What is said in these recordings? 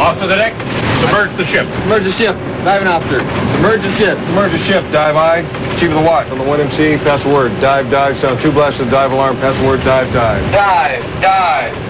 Off to the deck. Submerge the ship. Submerge the ship. Diving officer. Submerge the ship. Submerge the ship. Dive I. Chief of the watch on the 1MC. Pass the word. Dive, dive. Sound two blasts of dive alarm. Pass the word. Dive, dive. Dive, dive. Dive,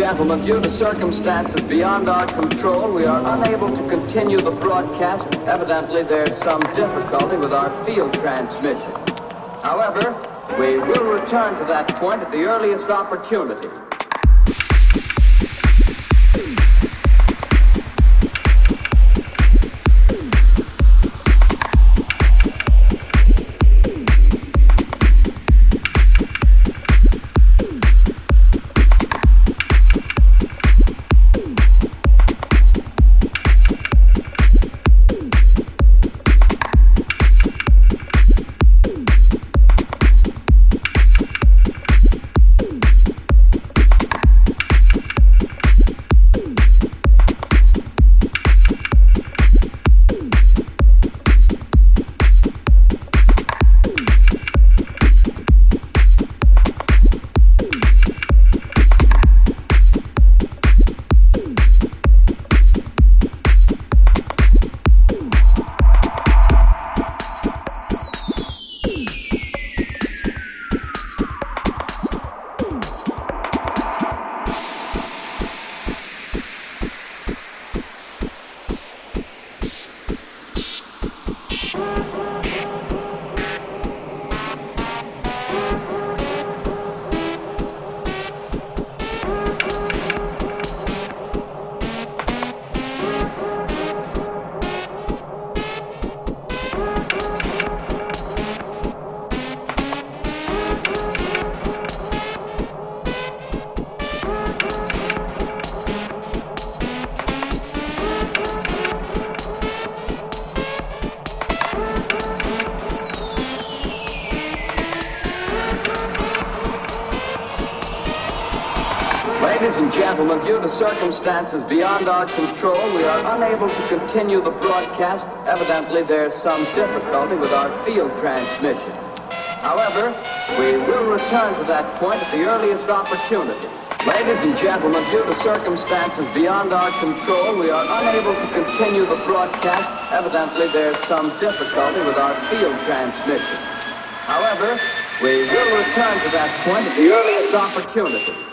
gentlemen, due to circumstances beyond our control, we are unable to continue the broadcast. Evidently, there's some difficulty with our field transmission. However, we will return to that point at the earliest opportunity. Beyond our control, we are unable to continue the broadcast. Evidently, there's some difficulty with our field transmission. However, we will return to that point at the earliest opportunity. Ladies and gentlemen, due to circumstances beyond our control, we are unable to continue the broadcast. Evidently, there's some difficulty with our field transmission. However, we will return to that point at the earliest opportunity.